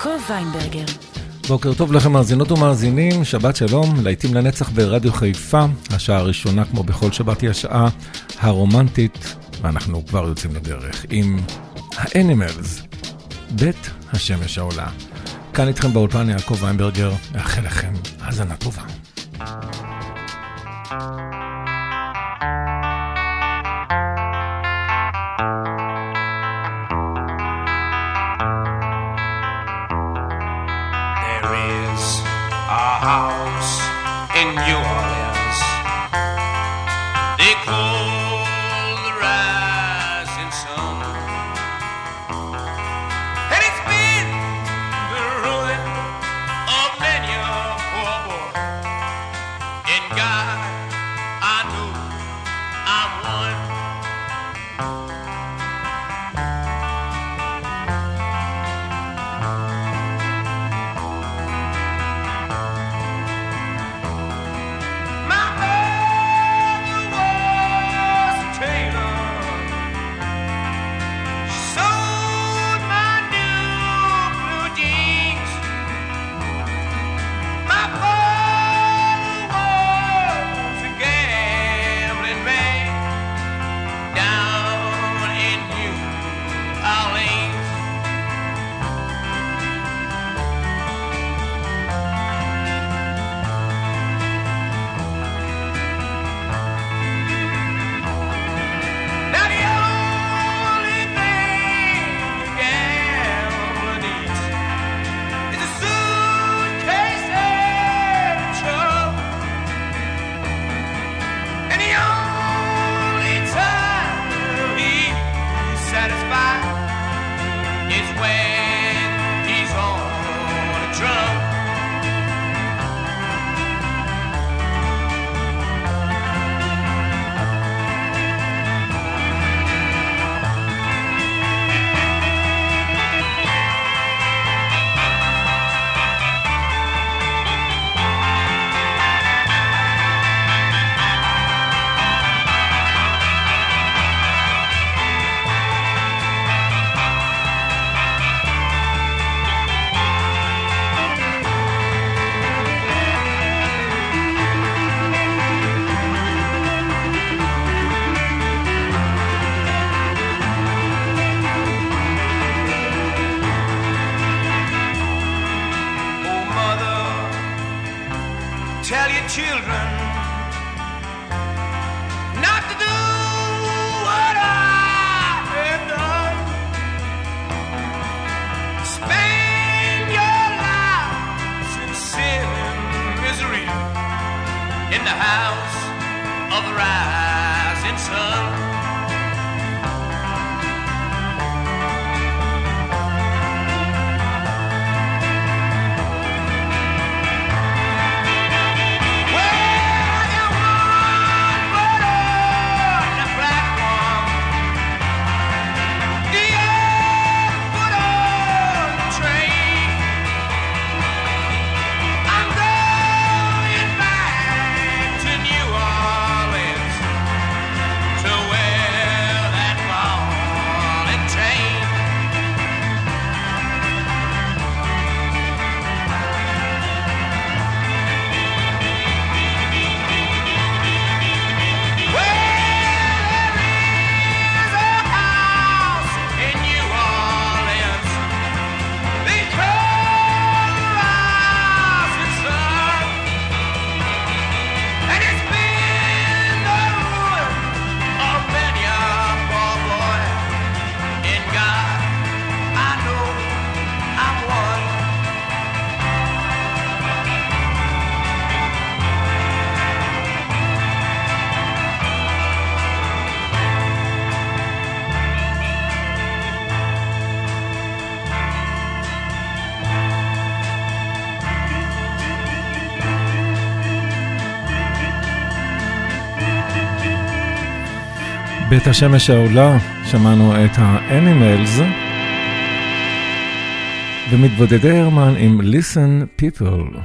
יעקב ויינברגר. בוקר טוב לכם מאזינות ומאזינים, שבת שלום, להיטים לנצח ברדיו חיפה, השעה הראשונה כמו בכל שבת היא השעה הרומנטית, ואנחנו כבר יוצאים לדרך עם האנימלס, בית השמש העולה. כאן איתכם באולפן יעקב ויינברגר, מאחל לכם האזנה טובה. There in New בית השמש העולה, שמענו את האנימלס, ומתבודדי הרמן עם Listen People.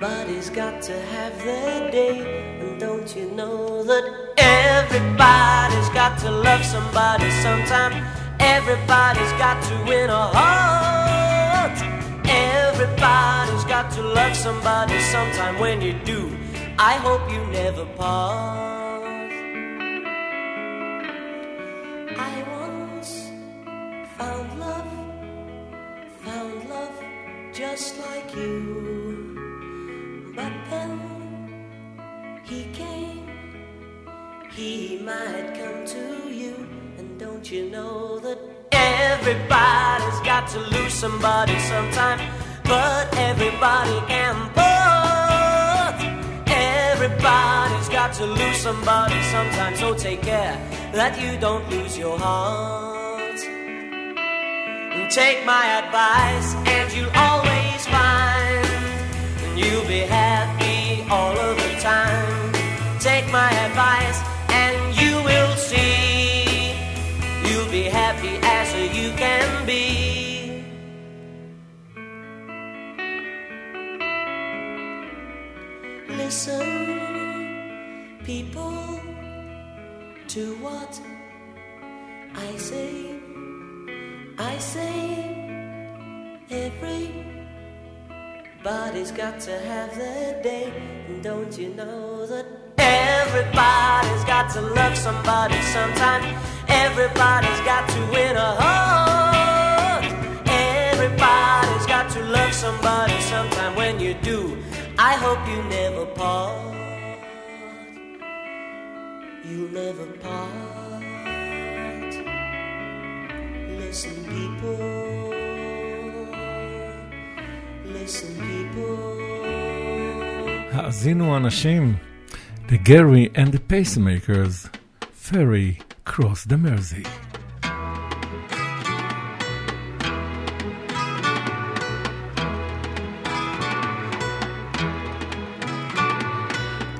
Everybody's got to have their day. You know that everybody's got to love somebody sometime? Everybody's got to win a heart. Everybody's got to love somebody sometime. When you do, I hope you never part. Somebody sometime? But everybody can part. Everybody's got to lose somebody sometime. So take care that you don't lose your heart. Take my advice, and you'll always find you'll be happy to what I say. I say everybody's got to have their day. And don't you know that everybody's got to love somebody sometime? Everybody's got to win a heart. Everybody's got to love somebody sometime. When you do, I hope you never part you'll never part. Listen, people. Listen, people. האזינו אנשים, The Gerry and the Pacemakers, Ferry Cross the Mersey.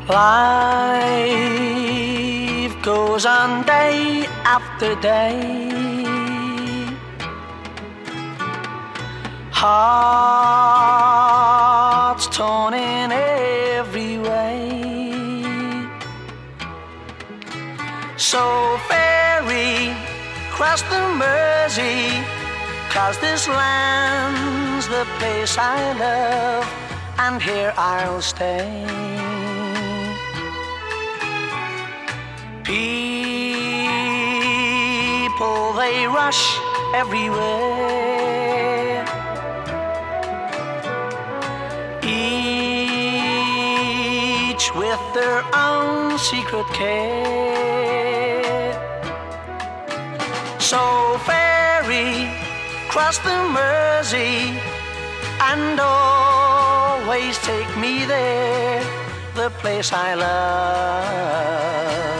Fly goes on day after day. Hearts torn in every way. So ferry cross the Mersey Cause this land's the place I love, and here I'll stay. People, they rush everywhere. Each with their own secret care. So ferry, cross the Mersey, and always take me there, the place I love.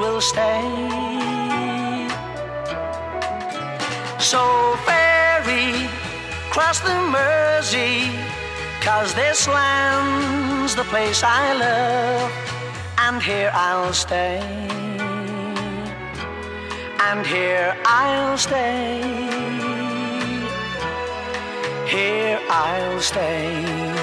will stay. So ferry, cross the Mersey, cause this land's the place I love, and here I'll stay. And here I'll stay. Here I'll stay.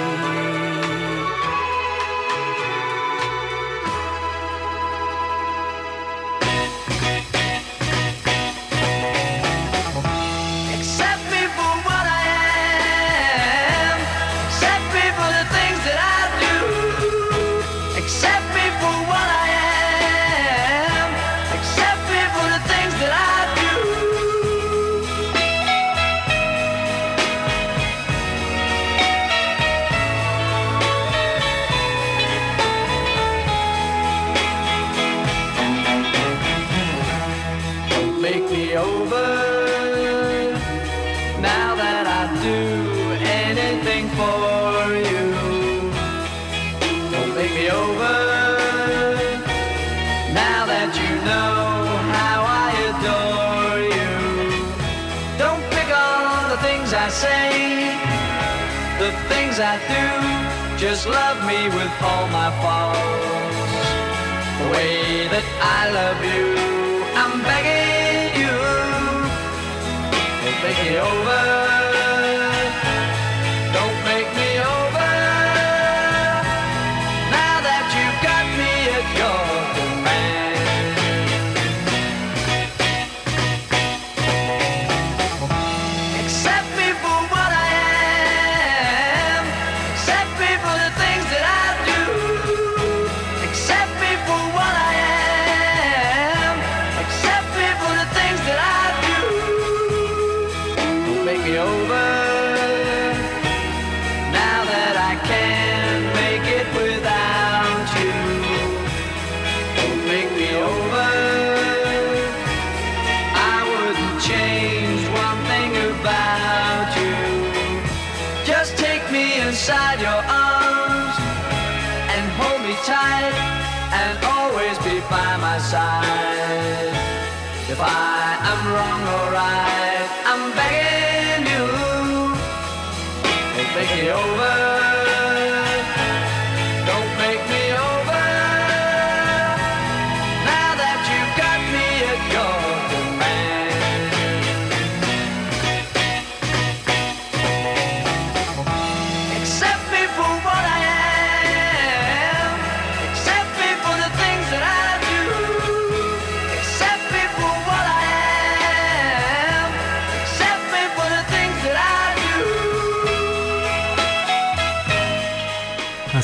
Just love me with all my faults the way that I love you. I'm begging you, make me over.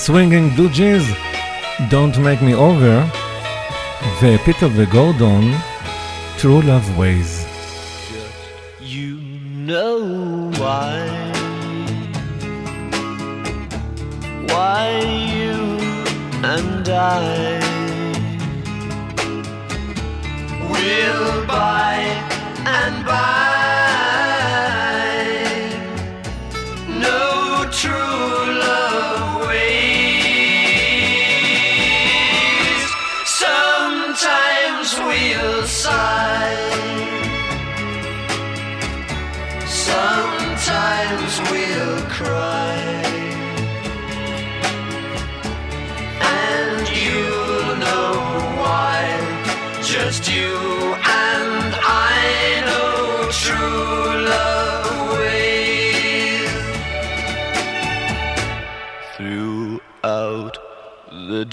הסווינגינג דוג'יז, Don't Make Me Over, ופיטר וגורדון, True Love Ways. You know why. Why you and I will by and by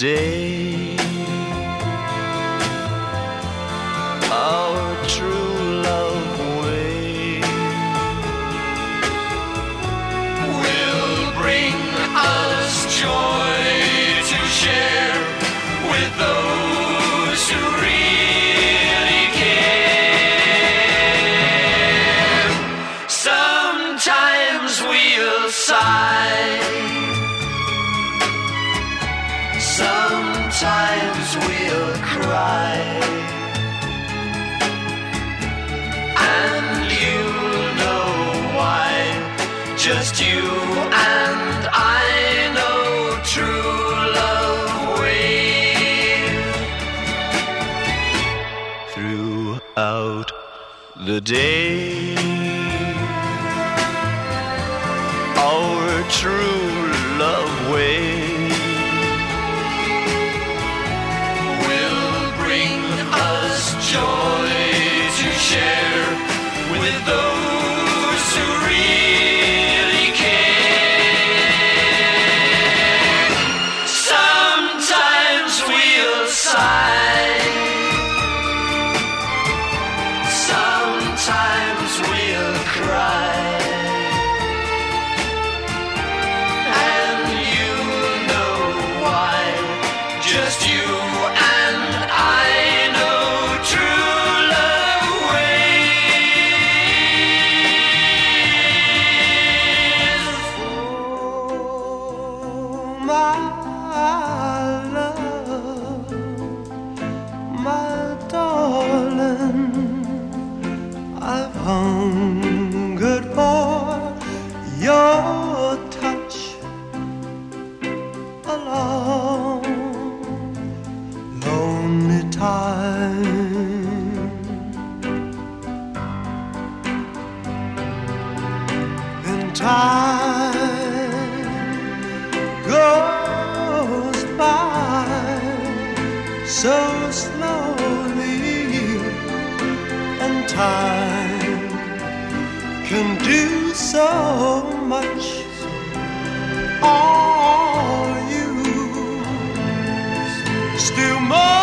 day. Day. Our true love way still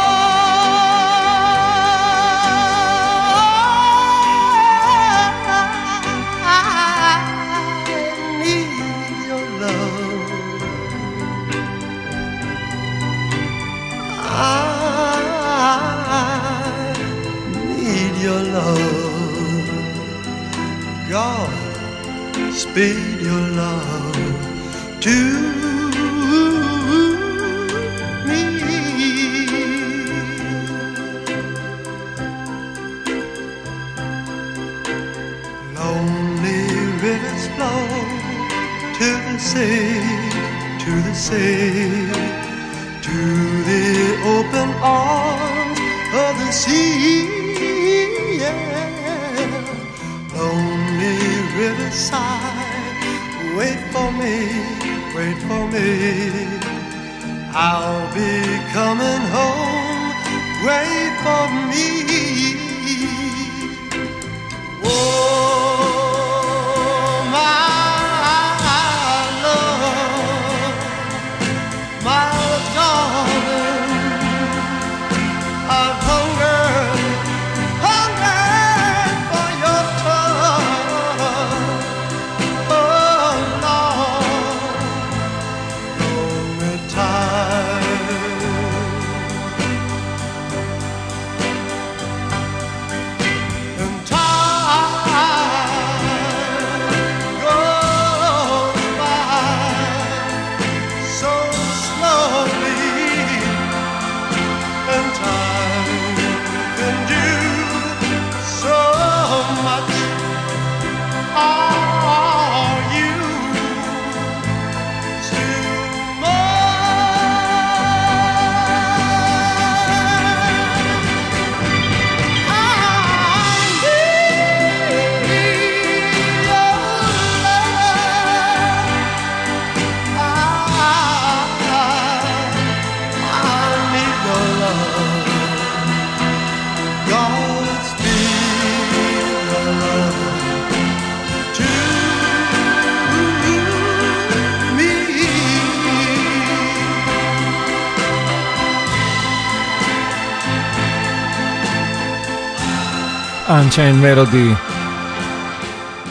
Unchained Melody,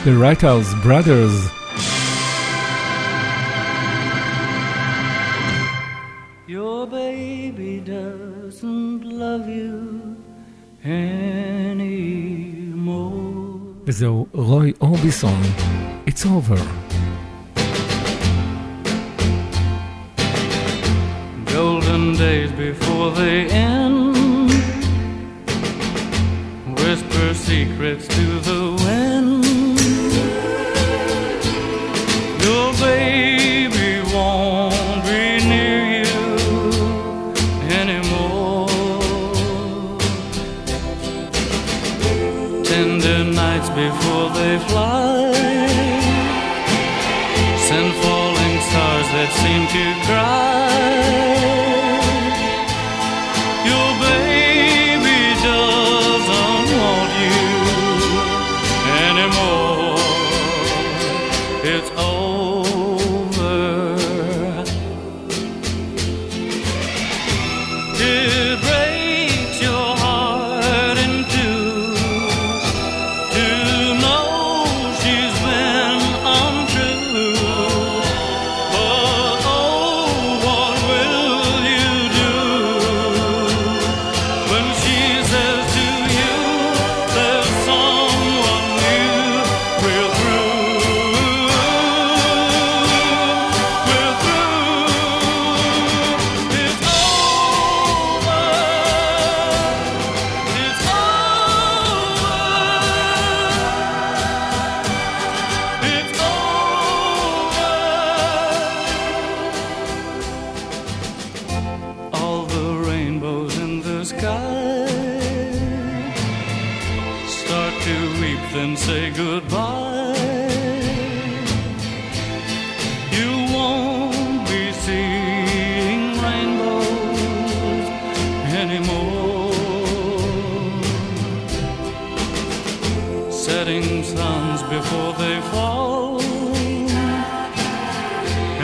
the Righteous Brothers. Your baby doesn't love you anymore. וזהו רוי אורביסון, It's Over. Nights before they fly. Send falling stars that seem to cry.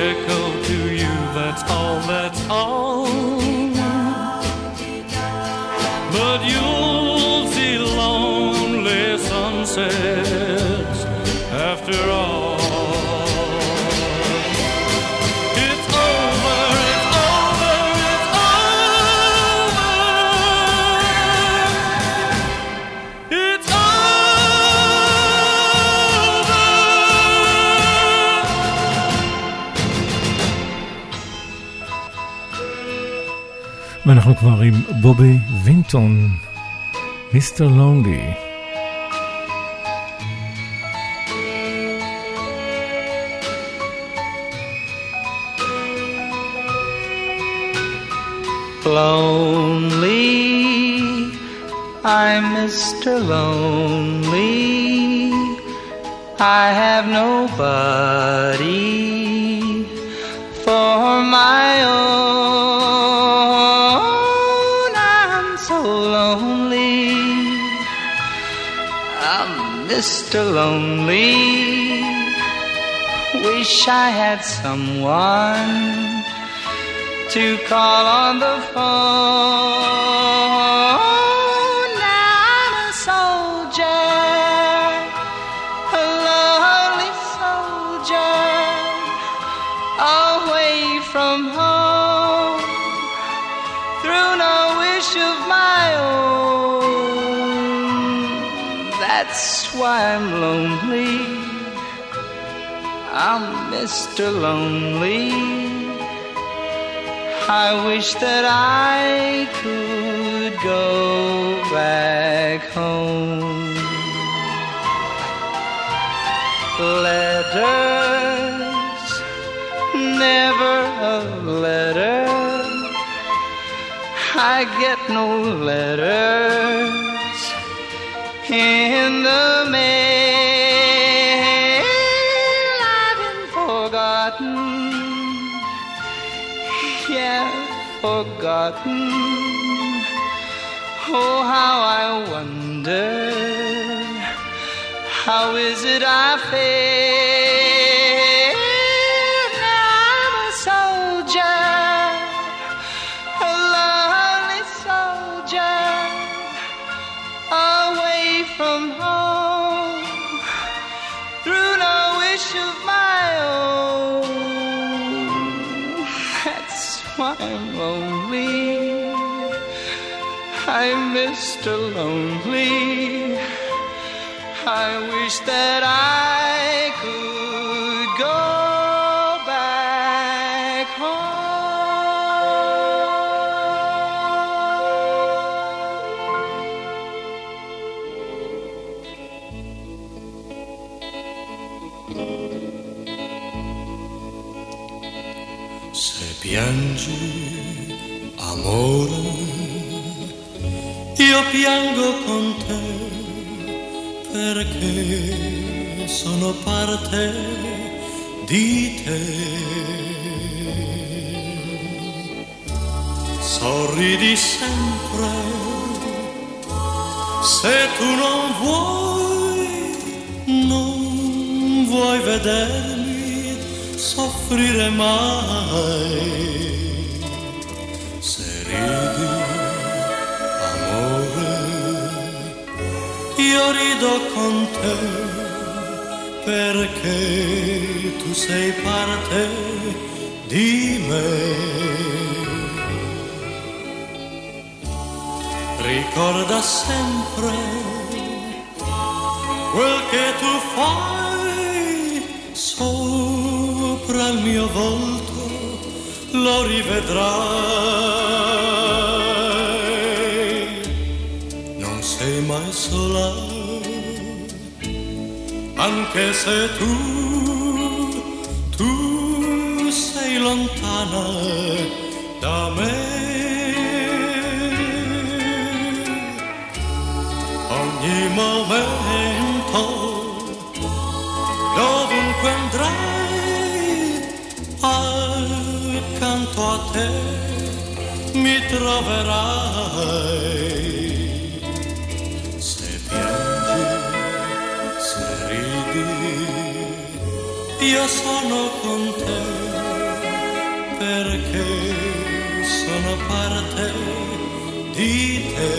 Echo to you, that's all, that's all. ואנחנו כבר עם בובי וינטון, מיסטר לונלי. Lonely, I'm Mr. Lonely. I have nobody Mr. Lonely. Wish I had someone to call on the phone. That's why I'm lonely. I'm Mr. Lonely. I wish that I could go back home. Letters, never a letter. I get no letters in the mail. I've been forgotten yeah, forgotten. Oh, how I wonder. How is it I feel? Mr. Lonely. I wish that I could go back home. Se piangi, amore, io piango con te perché sono parte di te. Sorridi sempre se tu non vuoi, non vuoi vedermi soffrire mai. Io rido con te perché tu sei parte di me. Ricorda sempre quel che tu fai sopra il mio volto, lo rivedrai. Non sei mai sola, anche se tu, tu sei lontana da me. Ogni momento, dovunque andrai, accanto a te mi troverai. Io sono con te perché sono parte di te.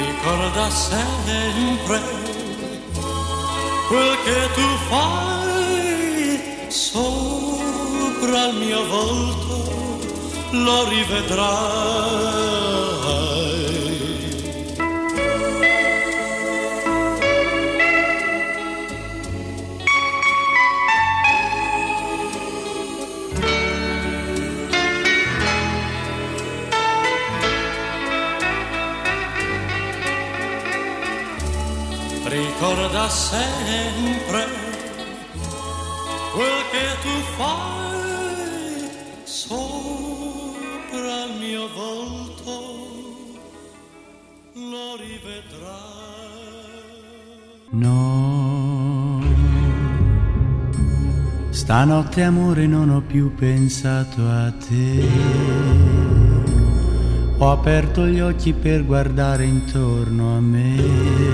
Ricorda sempre quel che tu fai sopra il mio volto, lo rivedrai. Ricorda sempre quel che tu fai sopra il mio volto, lo rivedrai. No, stanotte amore non ho più pensato a te. Ho aperto gli occhi per guardare intorno a me.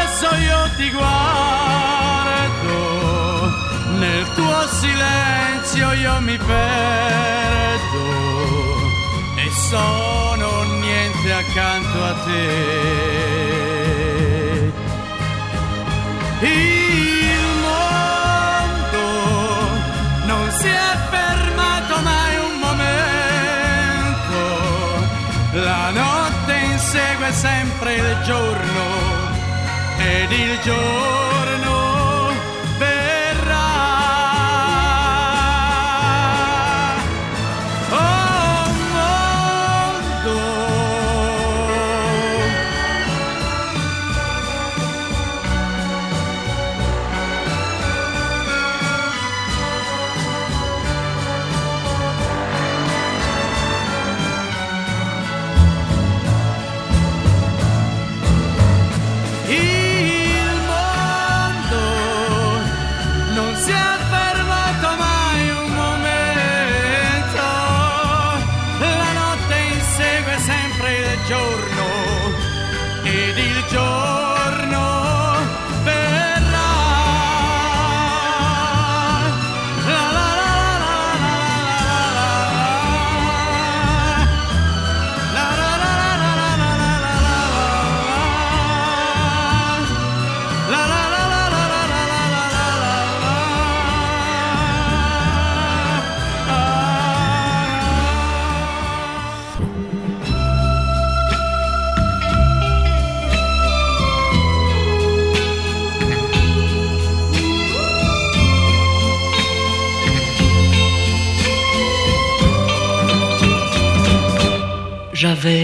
io ti guardo, nel tuo silenzio io mi perdo e sono niente accanto a te. Il mondo non si è fermato mai un momento, la notte insegue sempre il giorno ed il giorno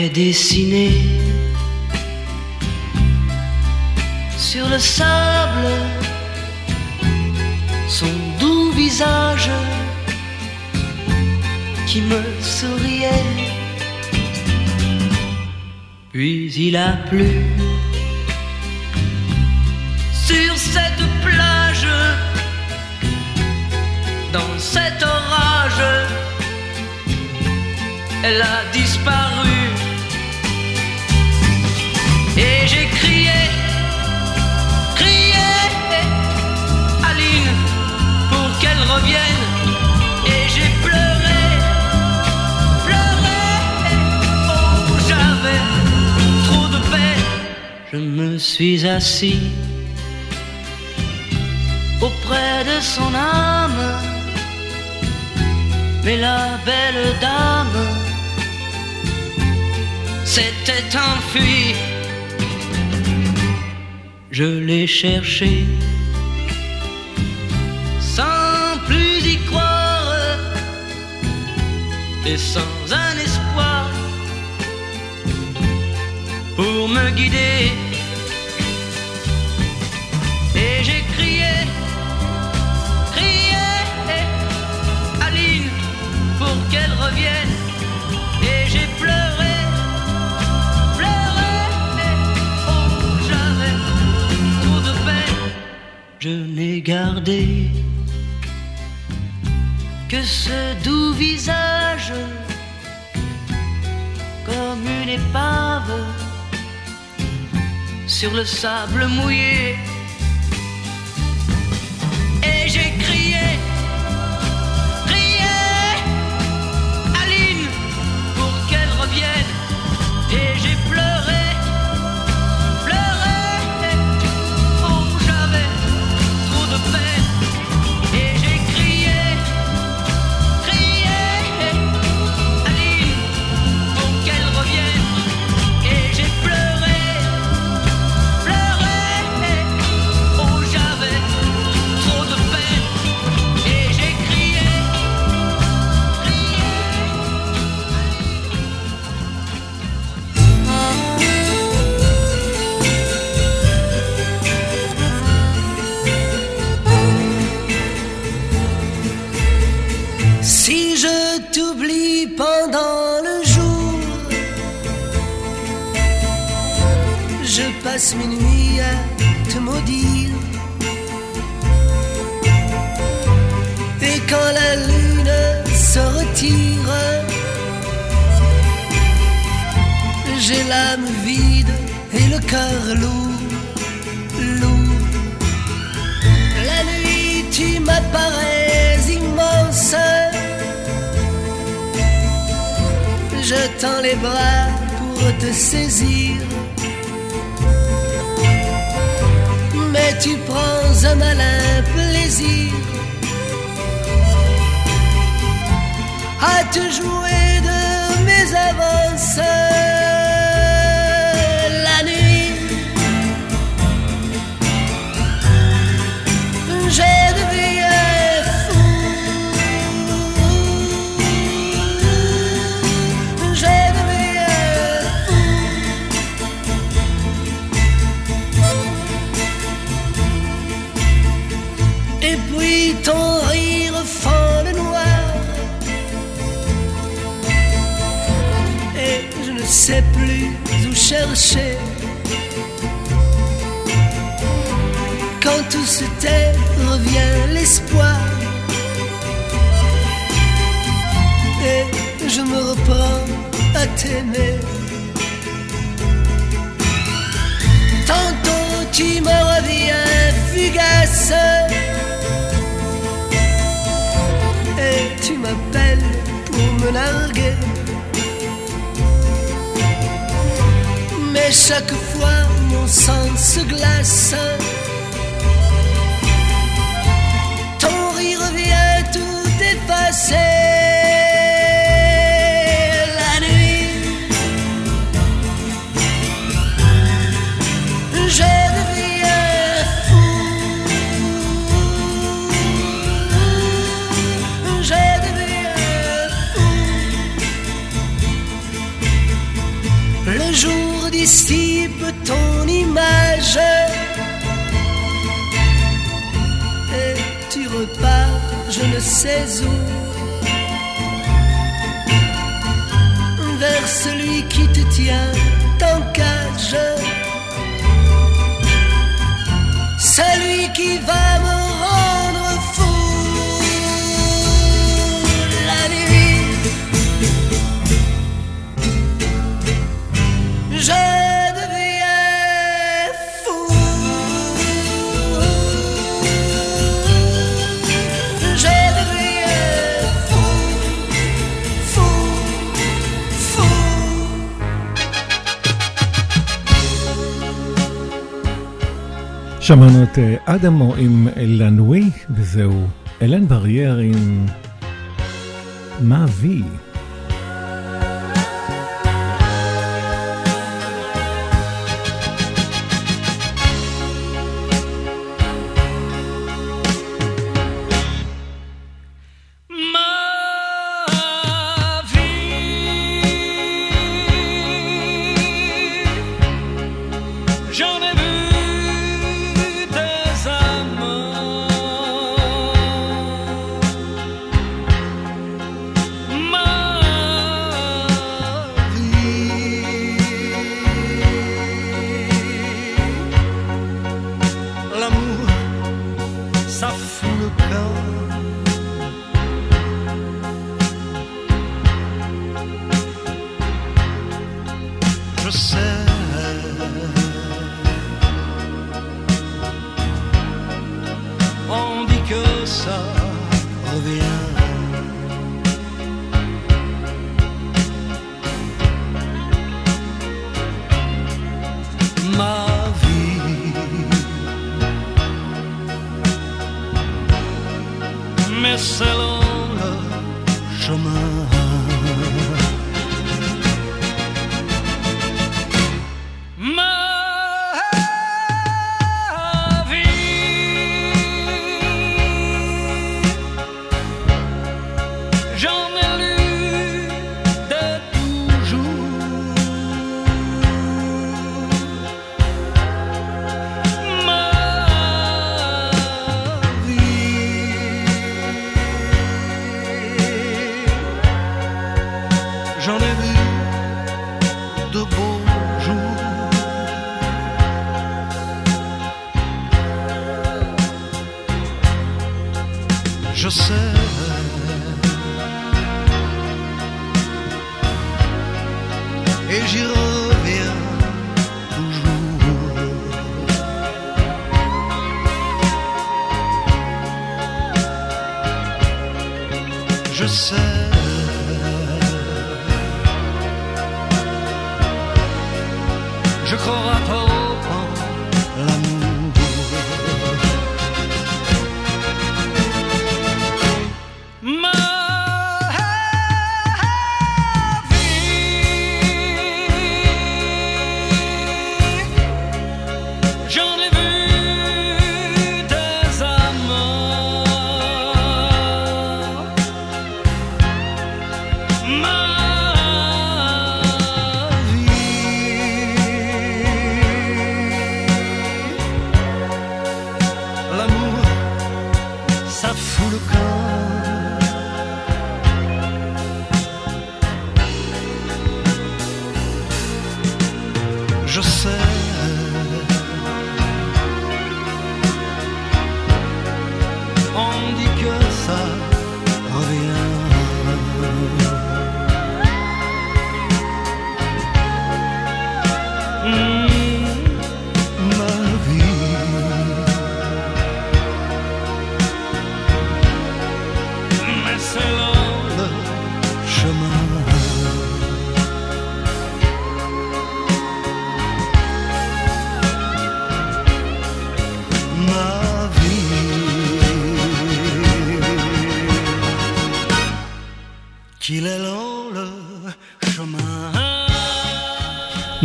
dessiné sur le sable son doux visage qui me souriait. Puis il a plu sur cette plage, dans cet orage, elle a disparu. Me suis assis auprès de son âme. Mais la belle dame s'était enfuie. Je l'ai cherché sans plus y croire et sans un espoir pour me guider. Je n'ai gardé que ce doux visage comme une épave sur le sable mouillé. Je passe mes nuits à te maudire. Et quand la lune se retire, j'ai l'âme vide et le cœur lourd, lourd. La nuit, tu m'apparais immense. Je tends les bras pour te saisir. Tu prends un malin plaisir à te jouer de mes avances. Ton rire fend le noir. Et je ne sais plus où chercher. Quand tout se tait, revient l'espoir. Et je me reprends à t'aimer. Tantôt tu me reviens fugace. M'appelles pour me larguer. Mais chaque fois mon sang se glace. Ton rire vient tout effacer. et tu repars je ne sais où. Vers celui qui te tient en cage. Celui qui va me שמענו את אה, אדמו עם לנוי, וזהו אלן בריאר עם מה וי. j'en ai vu de beaux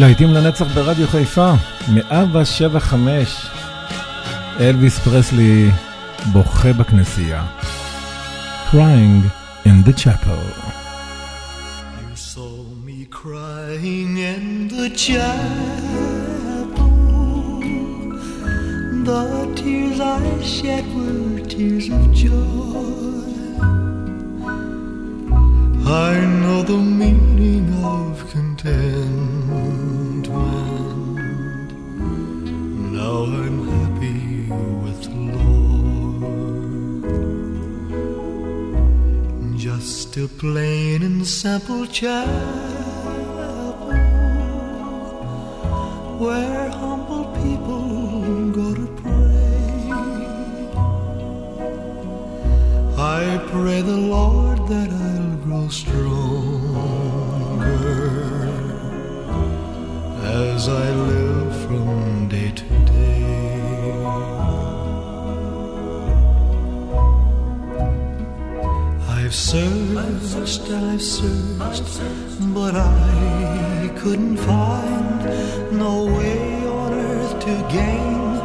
להיטים לנצח ברדיו חיפה, 175. אלוויס פרסלי בוכה בכנסייה. Crying in the chapel. You saw me crying in the chapel. The tears I shed were tears of joy. I know the meaning of content. Now I'm happy with the Lord. Just a plain and simple chapel where humble people go to pray. I pray the Lord that I'll grow stronger as I live searched, I've searched, but I couldn't find no way on earth to gain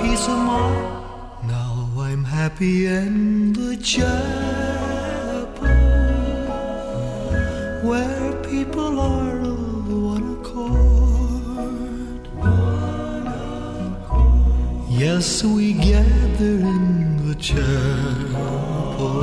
peace of mind. Now I'm happy in the chapel where people are of one accord. Yes, we gather in the chapel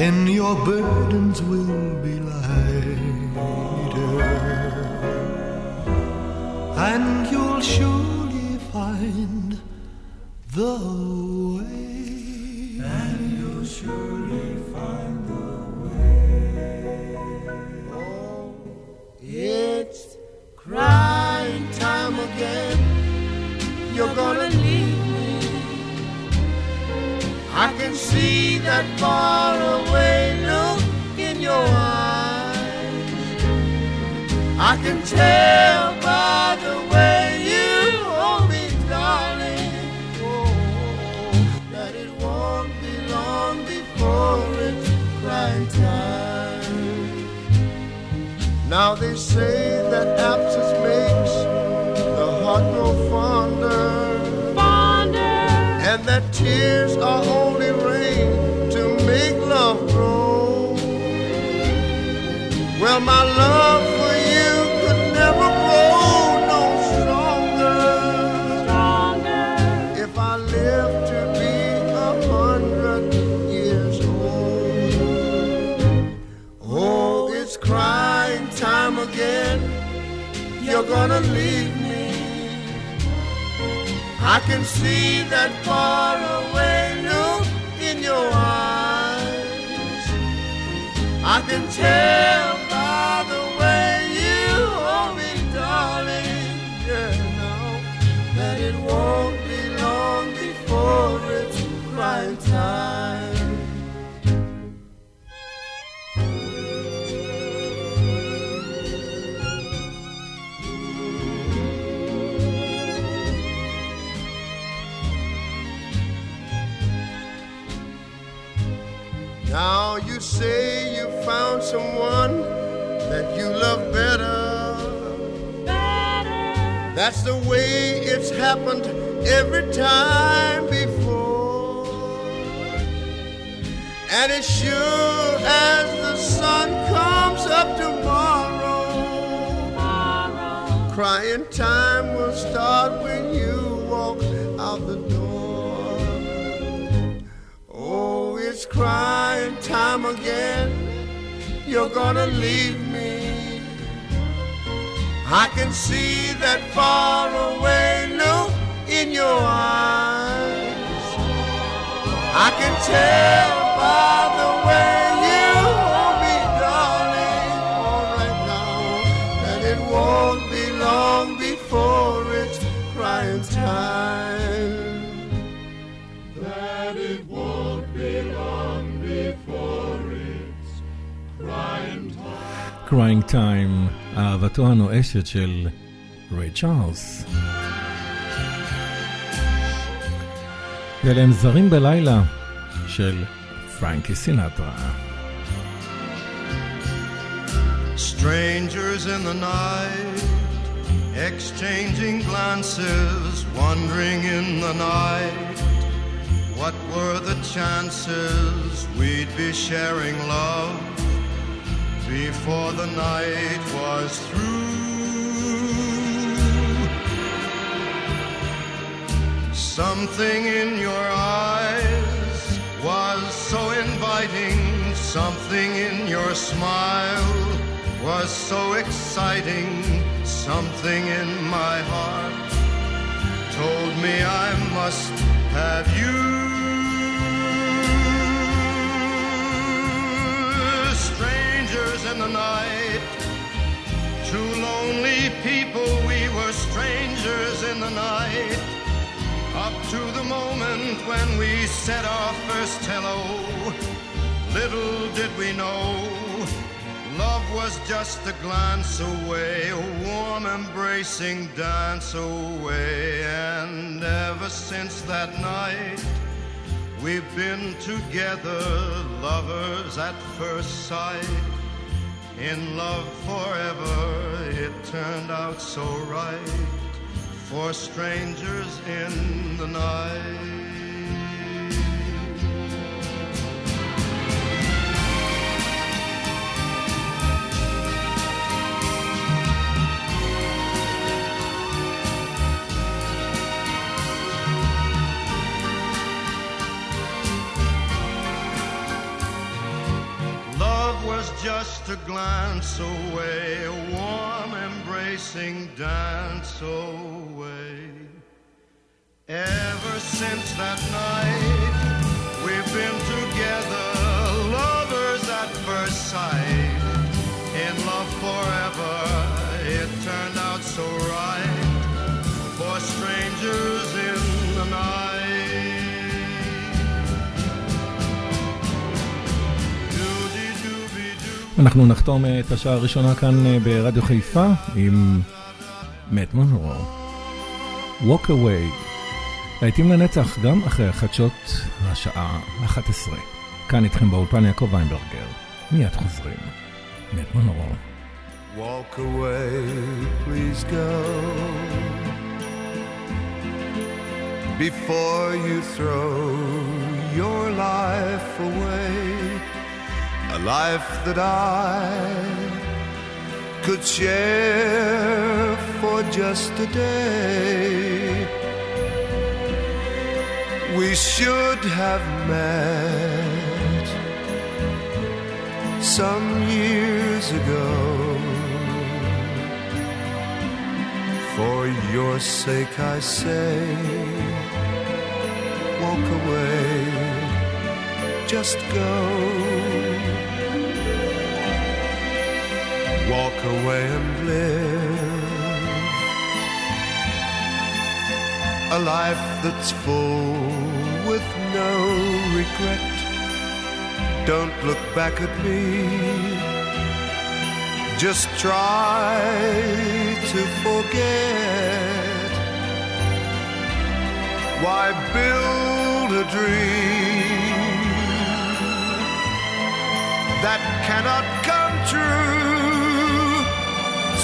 Then your burdens will be lighter. And you'll surely find the way. And you'll surely find the way. Oh, It's crying time again. You're gonna I can see that far away look in your eyes. I can tell by the way you hold me, darling. Oh, that it won't be long before it's crying time. Now they say that absence tears are only rain can see that far away look in your eyes. I can tell someone that you love better. That's the way it's happened every time before. And as sure as the sun comes up tomorrow, crying time will start when you walk out the door. Oh, it's crying time again. You're gonna leave me. I can see that far away look in your eyes. I can tell by the way Crying Time, אהבתו הנואשת של ריי צ'ארלס. ואלה הם זרים בלילה של פרנקי סינטרה. Strangers in the night, exchanging glances, wandering in the night. What were the chances we'd be sharing love Before the night was through? Something in your eyes was so inviting, something in your smile was so exciting, something in my heart told me I must have you. In the night, two lonely people, we were strangers in the night. Up to the moment when we said our first hello, little did we know. Love was just a glance away, a warm embracing dance away. And ever since that night, we've been together, lovers at first sight. In love forever, it turned out so right for strangers in the night. Just a glance away, a warm embracing dance away. Ever since that night, we've been together, lovers at first sight. In love forever, אנחנו נחתום את השעה הראשונה כאן אה, ברדיו חיפה עם מת מונרו. Walk Away. להיטים לנצח גם אחרי החדשות השעה 11. כאן איתכם באולפן יעקב ויינברגר. מיד חוזרים. מת מונרו. Walk away, please go. Before you throw your life away, a life that I could share for just a day. We should have met some years ago. For your sake, I say, walk away, just go. Walk away and live a life that's full with no regret. Don't look back at me. Just try to forget. Why build a dream that cannot come true?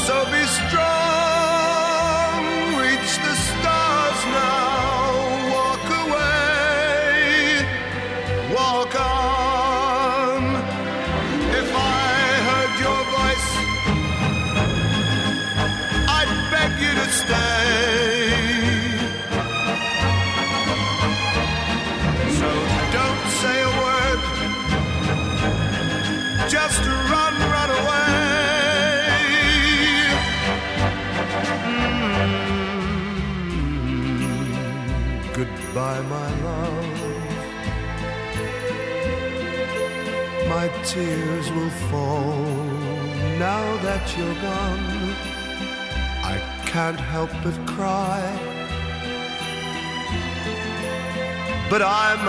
So be strong,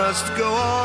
must go on.